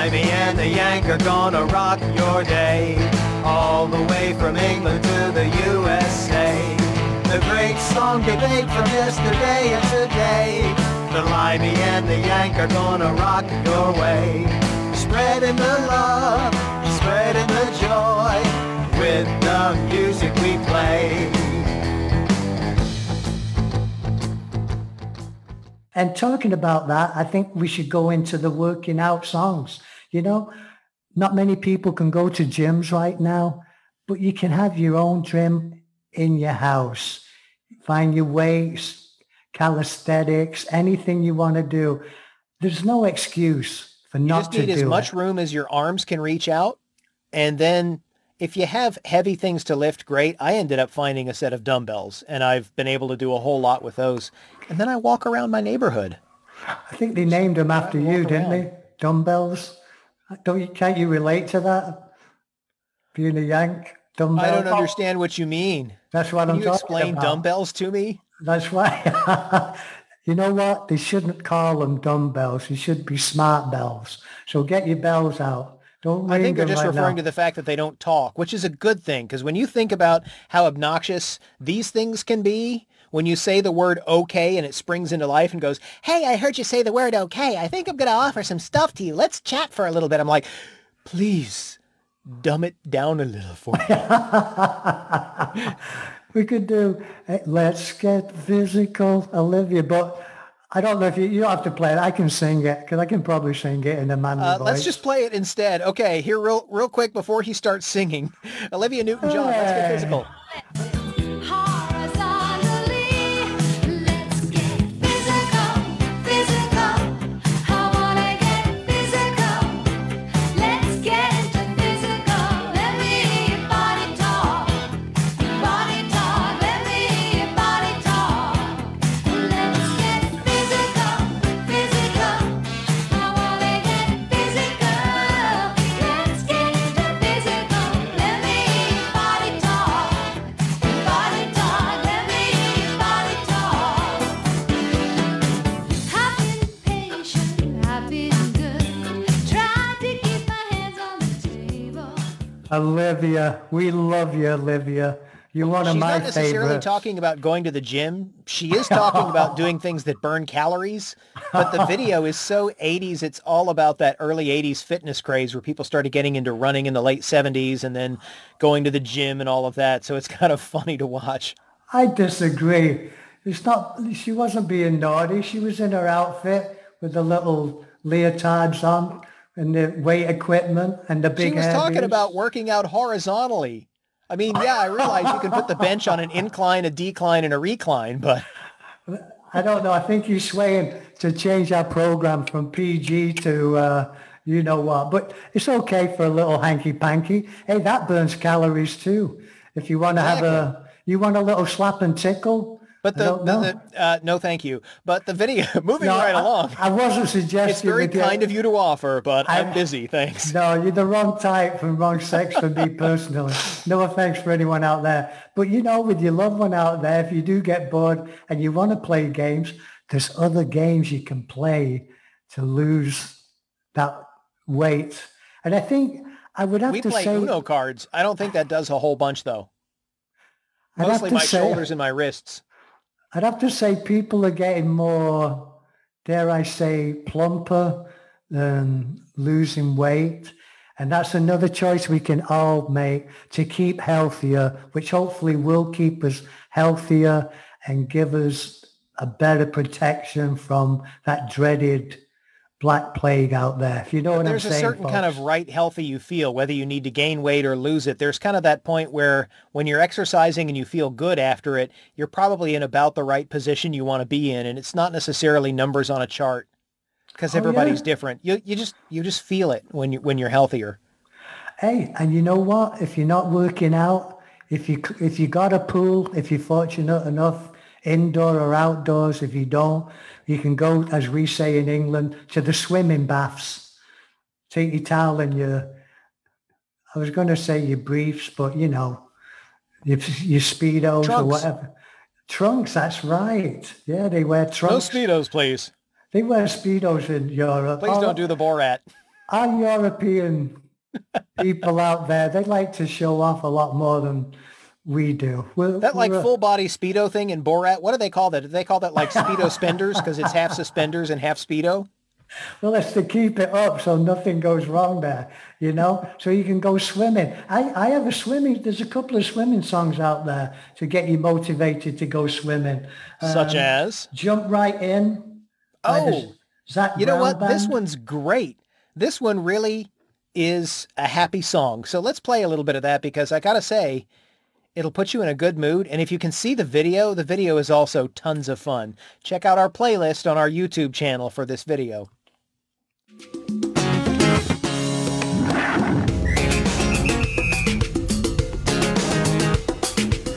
Limey and the Yank are gonna rock your day. All the way from England to the USA. The great song debate from yesterday and today. The Limey and the Yank are gonna rock your way. Spreading the love, spreading the joy with the music we play. And talking about that, I think we should go into the working out songs. You know, not many people can go to gyms right now, but you can have your own gym in your house. Find your weights, calisthenics, anything you want to do. There's no excuse for You not just to need do as much it. room as your arms can reach out. And then if you have heavy things to lift, great. I ended up finding a set of dumbbells and I've been able to do a whole lot with those. And then I walk around my neighborhood. I think they named them after you, didn't they? Dumbbells. Don't you, can't you relate to that? Being a Yank, dumbbell. I don't understand what you mean. That's what Can I'm you talking explain about. dumbbells to me? That's why. you know what? They shouldn't call them dumbbells. They should be smart bells. So get your bells out. Don't I think they're just right referring now. to the fact that they don't talk, which is a good thing. Because when you think about how obnoxious these things can be, when you say the word okay and it springs into life and goes, hey, I heard you say the word okay. I think I'm going to offer some stuff to you. Let's chat for a little bit. I'm like, please dumb it down a little for me. we could do Let's Get Physical, Olivia, but I don't know if you, you don't have to play it. I can sing it because I can probably sing it in a manly Uh, voice. let's just play it instead. Okay, here real real quick before he starts singing. Olivia Newton-John, let's get Hey. physical. Olivia, we love you, Olivia. You're one of She's my not necessarily favorites. talking about going to the gym. She is talking about doing things that burn calories. But the video is so 80s. It's all about that early 80s fitness craze where people started getting into running in the late 70s and then going to the gym and all of that. So it's kind of funny to watch. I disagree. It's not. She wasn't being naughty. She was in her outfit with the little leotards on and the weight equipment and the big. She was talking about working out horizontally. I mean, yeah, I realize you can put the bench on an incline, a decline, and a recline, but I don't know. I think you're swaying to change our program from PG to uh, you know what. But it's okay for a little hanky panky. Hey, that burns calories too. If you want to have a, you want a little slap and tickle. But the, don't the, the uh, no, thank you. But the video, moving No, right I- along. I, wasn't suggesting. It's very kind of you to offer, but I'm busy. Thanks. No, you're the wrong type and wrong sex for me personally. No offense for anyone out there. But you know, with your loved one out there, if you do get bored and you want to play games, there's other games you can play to lose that weight. And I think I would have We to play Uno cards. I don't think that does a whole bunch, though. I'd Mostly my say, shoulders and my wrists. I'd have to say people are getting more, dare I say, plumper than losing weight. And that's another choice we can all make to keep healthier, which hopefully will keep us healthier and give us a better protection from that dreaded black plague out there. If you know what I'm saying, there's a certain kind of right healthy you feel, whether you need to gain weight or lose it. There's kind of that point where when you're exercising and you feel good after it, you're probably in about the right position you want to be in. And it's not necessarily numbers on a chart because Oh, everybody's yeah. different. You, you just you just feel it when you when you're healthier. Hey, and you know what? If you're not working out, if you if you got a pool, if you're fortunate enough, indoor or outdoors, if you don't, you can go, as we say in England, to the swimming baths. Take your towel and your, I was going to say your briefs, but you know, your, your speedos or whatever. Trunks, that's right. Yeah, they wear trunks. No speedos, please. they wear speedos in Europe. Please Oh, don't do the Borat. our European people out there, they like to show off a lot more than we do. We're, That like full body speedo thing in Borat. What do they call that? Do they call that like speedo spenders because it's half suspenders and half speedo? Well, it's to keep it up so nothing goes wrong there, you know, so you can go swimming. I, I have a swimming, there's a couple of swimming songs out there to get you motivated to go swimming. Such Um, as Jump Right In. oh, Zac you know what? This one's great. This one really is a happy song. So let's play a little bit of that because I gotta say, it'll put you in a good mood. And if you can see the video, the video is also tons of fun. Check out our playlist on our YouTube channel for this video.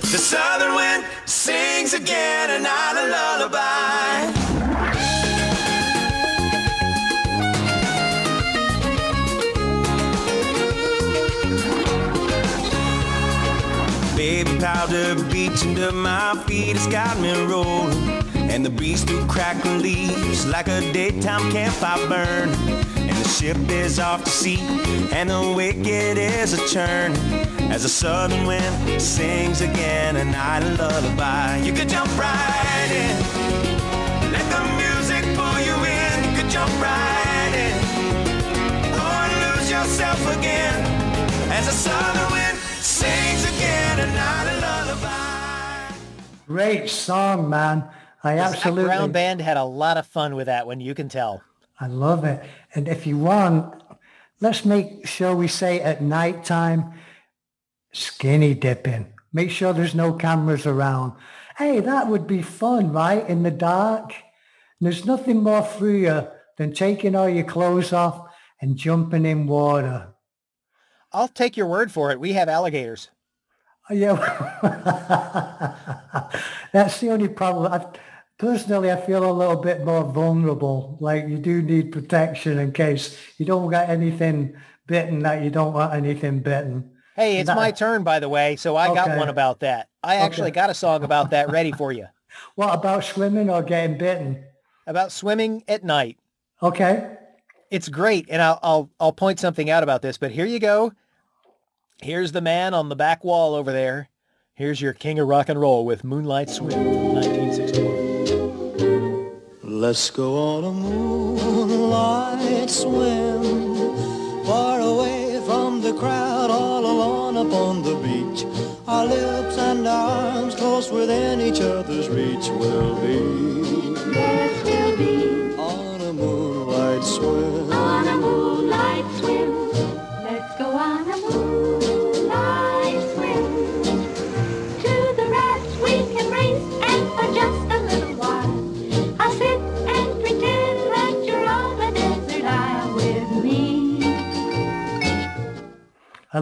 The southern wind sings again Powder beach under my feet has got me rolling. And the breeze through crackling leaves like a daytime campfire burn. And the ship is off to sea and the wicked is a churn. As the southern wind sings again a night lullaby. You could jump right in. Let the music pull you in. You could jump right in. Or lose yourself again. As the southern wind sings again a night. Great song, man. I Zac absolutely, Brown Band had a lot of fun with that one. You can tell. I love it. And if you want, let's make sure we say at nighttime, skinny dipping. Make sure there's no cameras around. Hey, that would be fun, right? In the dark. There's nothing more freer than taking all your clothes off and jumping in water. I'll take your word for it. We have alligators. Uh, yeah, that's the only problem. I, personally, I feel a little bit more vulnerable. Like you do need protection in case you don't got anything bitten that you don't want anything bitten. Hey, it's That- my turn, by the way, so I got one about that. I actually Okay. got a song about that ready for you. What about swimming or getting bitten? About swimming at night. Okay. It's great, and I'll, I'll I'll point something out about this. But here you go. Here's the man on the back wall over there. Here's your king of rock and roll with Moonlight Swim, 1961. Let's go on a moonlight swim Far away from the crowd all alone upon the beach Our lips and arms close within each other's reach We'll be Yes, we'll be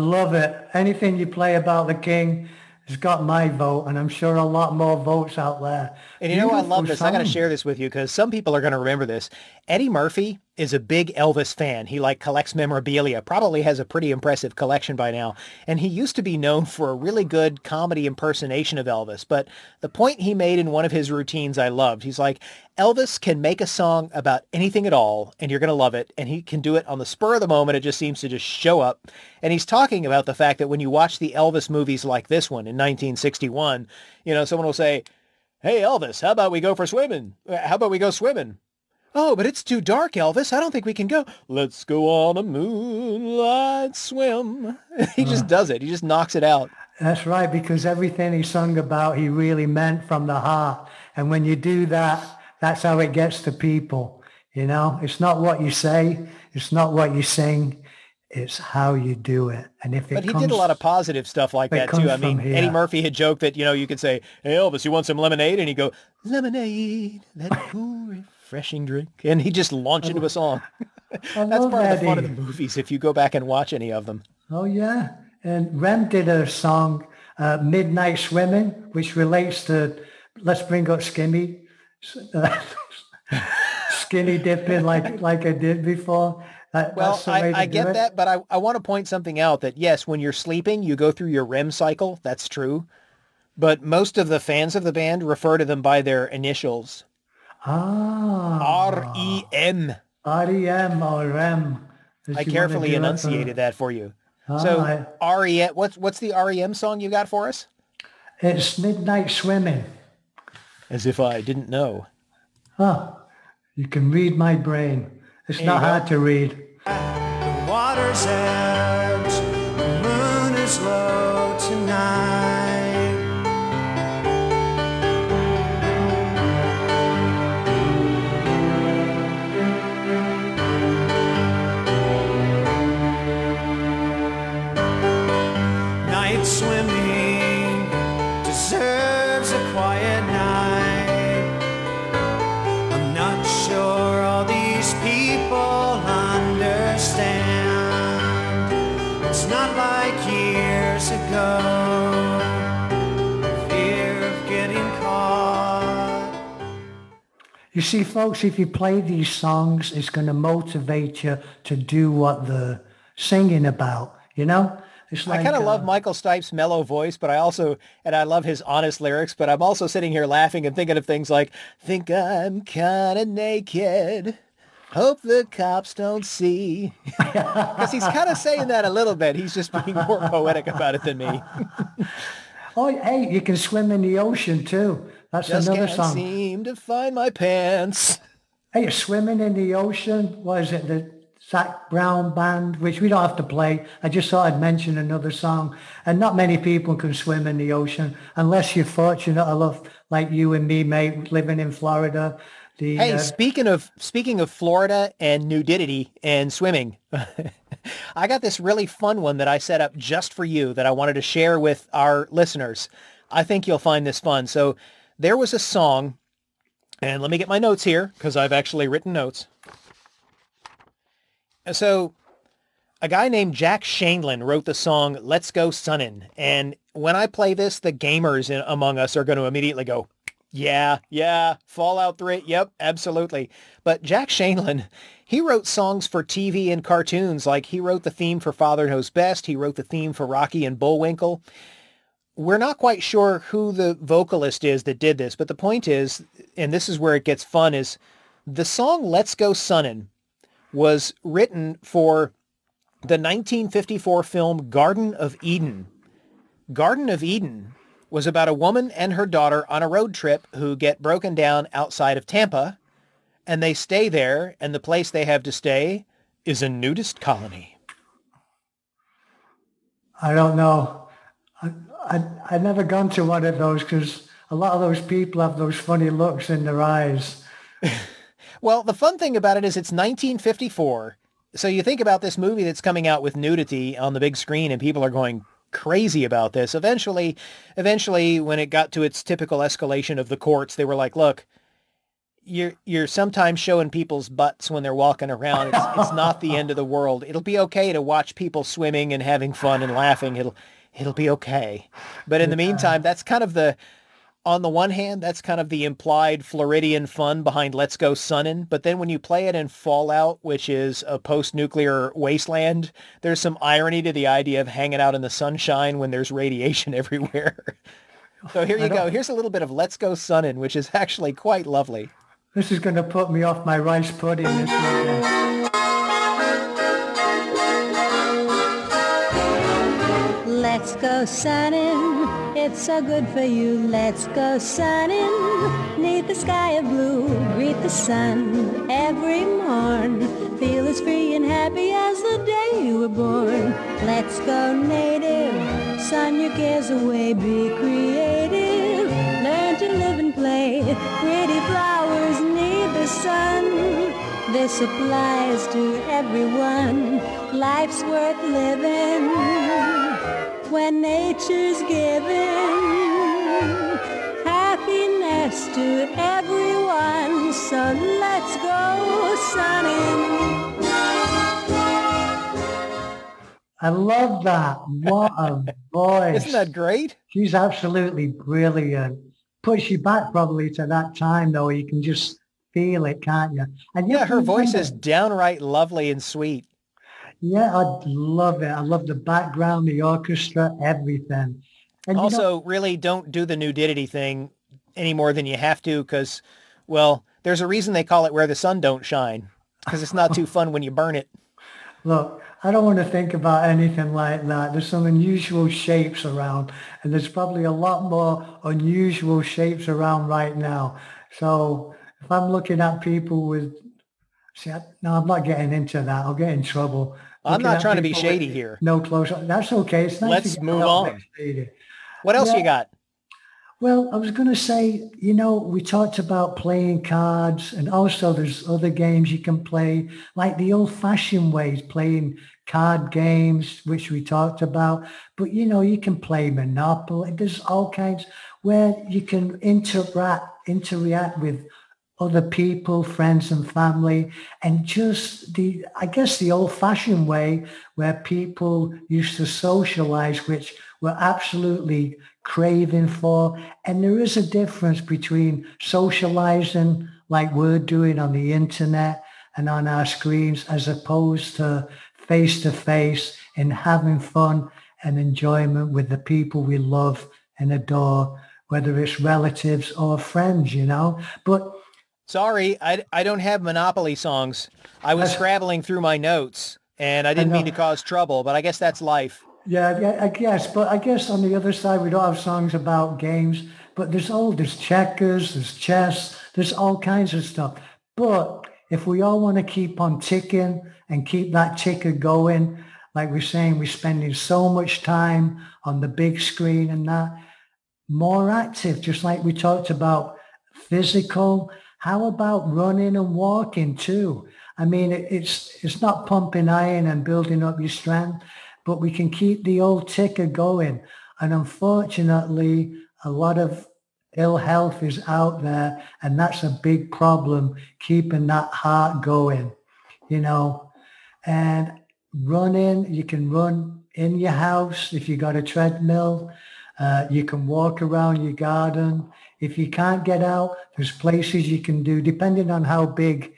love it. Anything you play about the king has got my vote, and I'm sure a lot more votes out there. And you know, I love Beautiful this. I got to share this with you because some people are going to remember this. Eddie Murphy is a big Elvis fan. He like collects memorabilia, probably has a pretty impressive collection by now. And he used to be known for a really good comedy impersonation of Elvis. But the point he made in one of his routines I loved. He's like, Elvis can make a song about anything at all and you're going to love it. And he can do it on the spur of the moment. It just seems to just show up. And he's talking about the fact that when you watch the Elvis movies like this one in 1961, you know, someone will say, Hey, Elvis, how about we go for swimming? How about we go swimming? Oh, but it's too dark, Elvis. I don't think we can go. Let's go on a moonlight swim. he just uh. does it. He just knocks it out. That's right, because everything he sung about, he really meant from the heart. And when you do that, that's how it gets to people. You know, it's not what you say, it's not what you sing, it's how you do it. And if it But he comes, did a lot of positive stuff like that too. I mean, here. Eddie Murphy had joked that, you know, you could say, Hey, Elvis, you want some lemonade? And he'd go, Lemonade, that cool, refreshing drink. And he'd just launch into a song. That's part of the fun of the movies if you go back and watch any of them. Oh yeah, and Rem did a song, uh, "Midnight Swimming," which relates to "Let's Bring Up Skinny," uh, skinny dipping, like like I did before. That, Well, that's the way I, I get it. that, but I, I want to point something out that yes, when you're sleeping, you go through your REM cycle. That's true. But most of the fans of the band refer to them by their initials. Ah, R-E-M. REM or REM. Did I you wanna carefully do it for- uh, enunciated that for you. All so ah, right. REM, what's what's the REM song you got for us? It's Midnight Swimming. As if I didn't know. Huh. You can read my brain. It's There not hard to read. The water's edge, quiet night. I'm not sure all these people understand. It's not like years ago. Fear of getting caught. You see, folks, if you play these songs, it's going to motivate you to do what they're singing about, you know? It's like, I kind of uh, love Michael Stipe's mellow voice, but I also, and I love his honest lyrics, but I'm also sitting here laughing and thinking of things like, think I'm kind of naked. Hope the cops don't see. Because he's kind of saying that a little bit. He's just being more poetic about it than me. Oh, hey, you can swim in the ocean too. That's Just another can't song. seem to find my pants. Hey, you're swimming in the ocean. What is it? The Zac Brown band, which we don't have to play. I just thought I'd mention another song. And not many people can swim in the ocean unless you're fortunate enough, like you and me, mate, living in Florida. The, Hey, uh, speaking of speaking of Florida and nudity and swimming, I got this really fun one that I set up just for you that I wanted to share with our listeners. I think you'll find this fun. So there was a song, and let me get my notes here because I've actually written notes. So a guy named Jack Shaindlin wrote the song "Let's Go Sunnin'," and when I play this, the gamers in, among us are going to immediately go, "Yeah, yeah, Fallout 3, yep, absolutely." But Jack Shaindlin, he wrote songs for TV and cartoons. Like he wrote the theme for Father Knows Best. He wrote the theme for Rocky and Bullwinkle. We're not quite sure who the vocalist is that did this, but the point is, and this is where it gets fun, is the song "Let's Go Sunnin'" was written for the 1954 film Garden of Eden. Garden of Eden was about a woman and her daughter on a road trip who get broken down outside of Tampa, and they stay there, and the place they have to stay is a nudist colony. I don't know. I, I, I've never gone to one of those because a lot of those people have those funny looks in their eyes. Well, the fun thing about it is it's 1954. So you think about this movie that's coming out with nudity on the big screen and people are going crazy about this. Eventually, eventually when it got to its typical escalation of the courts, they were like, look, you're you're sometimes showing people's butts when they're walking around. It's, it's not the end of the world. It'll be okay to watch people swimming and having fun and laughing. It'll it'll be okay. But in the meantime, that's kind of the on the one hand, that's kind of the implied Floridian fun behind Let's Go Sunnin'. But then when you play it in Fallout, which is a post-nuclear wasteland, there's some irony to the idea of hanging out in the sunshine when there's radiation everywhere. so here you go. Here's a little bit of Let's Go Sunnin', which is actually quite lovely. This is going to put me off my rice pudding this weekend. Let's go sunning, it's so good for you. Let's go sunning, neath the sky of blue. Greet the sun every morn. Feel as free and happy as the day you were born. Let's go native, sun your cares away. Be creative, learn to live and play. Pretty flowers need the sun. This applies to everyone. Life's worth living when nature's giving happiness to everyone. So let's go sunning. I love that. What a voice. Isn't that great? She's absolutely brilliant. Puts you back probably to that time though. You can just feel it, can't you? And Yeah, her voice is downright lovely and sweet. Yeah, I love it. I love the background, the orchestra, everything. And you know- Also, really don't do the nudity thing any more than you have to because, well, there's a reason they call it where the sun don't shine because it's not too fun when you burn it. Look, I don't want to think about anything like that. There's some unusual shapes around, and there's probably a lot more unusual shapes around right now. So if I'm looking at people with, see, I, no, I'm not getting into that. I'll get in trouble. I'm not trying to be shady here. No close. That's okay. It's nice. to Let's move a little bit on. What else Yeah. you got? Well, I was going to say, you know, we talked about playing cards and also there's other games you can play, like the old-fashioned ways, playing card games, which we talked about. But, you know, you can play Monopoly. There's all kinds where you can interact, interact with other people, friends and family, and just the, I guess the old-fashioned way where people used to socialize, which we're absolutely craving for. And there is a difference between socializing like we're doing on the internet and on our screens as opposed to face-to-face and having fun and enjoyment with the people we love and adore, whether it's relatives or friends, you know. But Sorry, I, I don't have Monopoly songs. I was scrabbling through my notes and I didn't mean to cause trouble, but I guess that's life. Yeah, yeah, I guess. But I guess on the other side, we don't have songs about games. But there's all there's checkers, there's chess, there's all kinds of stuff. But if we all want to keep on ticking and keep that ticker going, like we're saying, we're spending so much time on the big screen and that, more active, just like we talked about physical. How about running and walking too? I mean, it's it's not pumping iron and building up your strength, but we can keep the old ticker going. And unfortunately, a lot of ill health is out there, and that's a big problem, keeping that heart going, you know. And running, you can run in your house if you got a treadmill. Uh, you can walk around your garden. If you can't get out, there's places you can do, depending on how big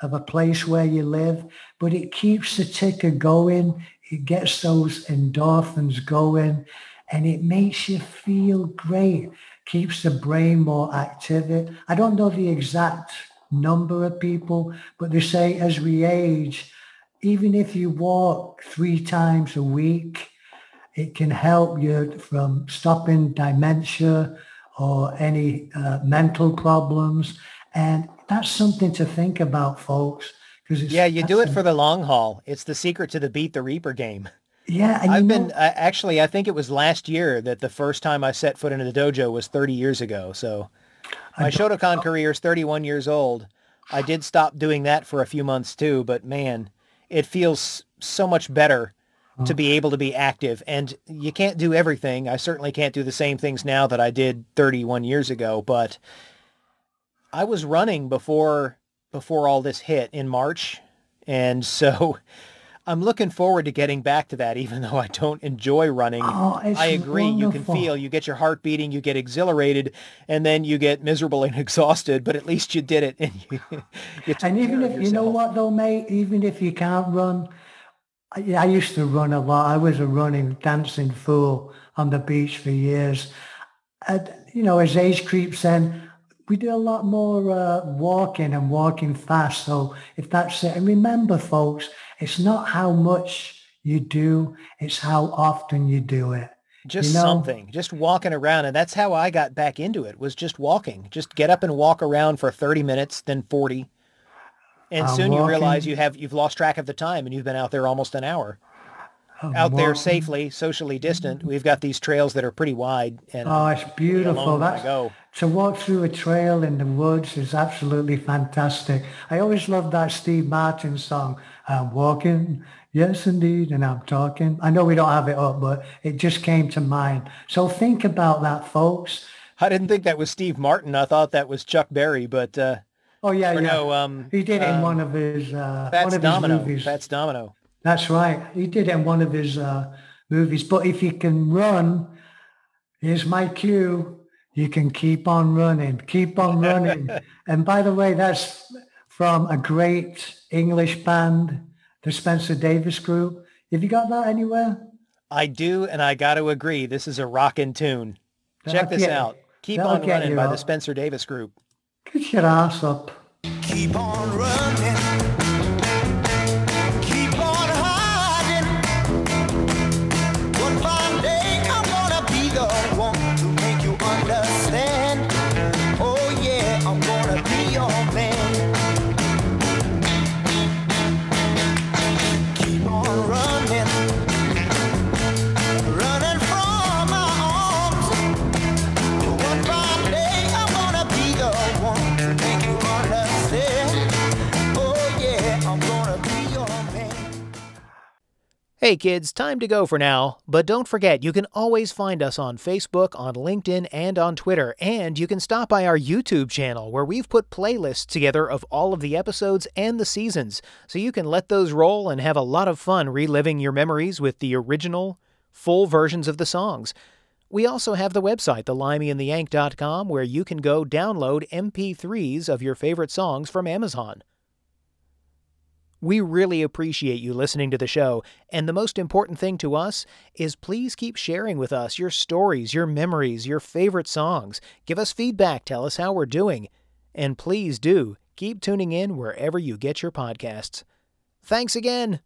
of a place where you live. But it keeps the ticker going. It gets those endorphins going and it makes you feel great. Keeps the brain more active. I don't know the exact number of people, but they say as we age, even if you walk three times a week, it can help you from stopping dementia or any uh, mental problems. And that's something to think about, folks. Because Yeah, you do it for the long haul. It's the secret to the Beat the Reaper game. Yeah, and I've know, been uh, actually. I think it was last year that the first time I set foot into the dojo was 30 years ago. So my Shotokan career is 31 years old. I did stop doing that for a few months too, but man, it feels so much better to be able to be active. And you can't do everything. I certainly can't do the same things now that I did 31 years ago, but I was running before before all this hit in March. And so I'm looking forward to getting back to that, even though I don't enjoy running. Oh, I agree. You can feel, you get your heart beating, you get exhilarated, and then you get miserable and exhausted, but at least you did it. And, you, you And even if you know what though, mate, even if you can't run, I, I used to run a lot. I was a running, dancing fool on the beach for years. And you know, as age creeps in, we do a lot more uh, walking and walking fast. So if that's it, and remember, folks, it's not how much you do; it's how often you do it. Just you know? something, just walking around. And that's how I got back into it was just walking. Just get up and walk around for 30 minutes, then 40. And I'm soon you realize you have, you've lost track of the time and you've been out there almost an hour. I'm Out there safely, socially distant. We've got these trails that are pretty wide. And Oh, it's beautiful. That's go. to walk through a trail in the woods is absolutely fantastic. I always loved that Steve Martin song. I'm walking, yes indeed, and I'm talking. I know we don't have it up, but it just came to mind. So think about that, folks. I didn't think that was Steve Martin. I thought that was Chuck Berry, but uh, Oh yeah, or yeah. no, um, he did it in um, one of his uh, one of Domino. his movies. Fats Domino. That's right. He did it in one of his uh, movies. But if you can run, here's my cue. You can keep on running. Keep on running. and by the way, that's from a great English band, the Spencer Davis Group. Have you got that anywhere? I do, and I got to agree. This is a rockin' tune. Check That'll this get- out. Keep on running by the. Spencer Davis Group. Get your ass up. Keep on running. Hey kids, time to go for now. But don't forget, you can always find us on Facebook, on LinkedIn, and on Twitter. And you can stop by our YouTube channel where we've put playlists together of all of the episodes and the seasons. So you can let those roll and have a lot of fun reliving your memories with the original, full versions of the songs. We also have the website, thelimeyandtheyank.com, where you can go download MP3s of your favorite songs from Amazon. We really appreciate you listening to the show, and the most important thing to us is please keep sharing with us your stories, your memories, your favorite songs. Give us feedback, tell us how we're doing, and please do keep tuning in wherever you get your podcasts. Thanks again.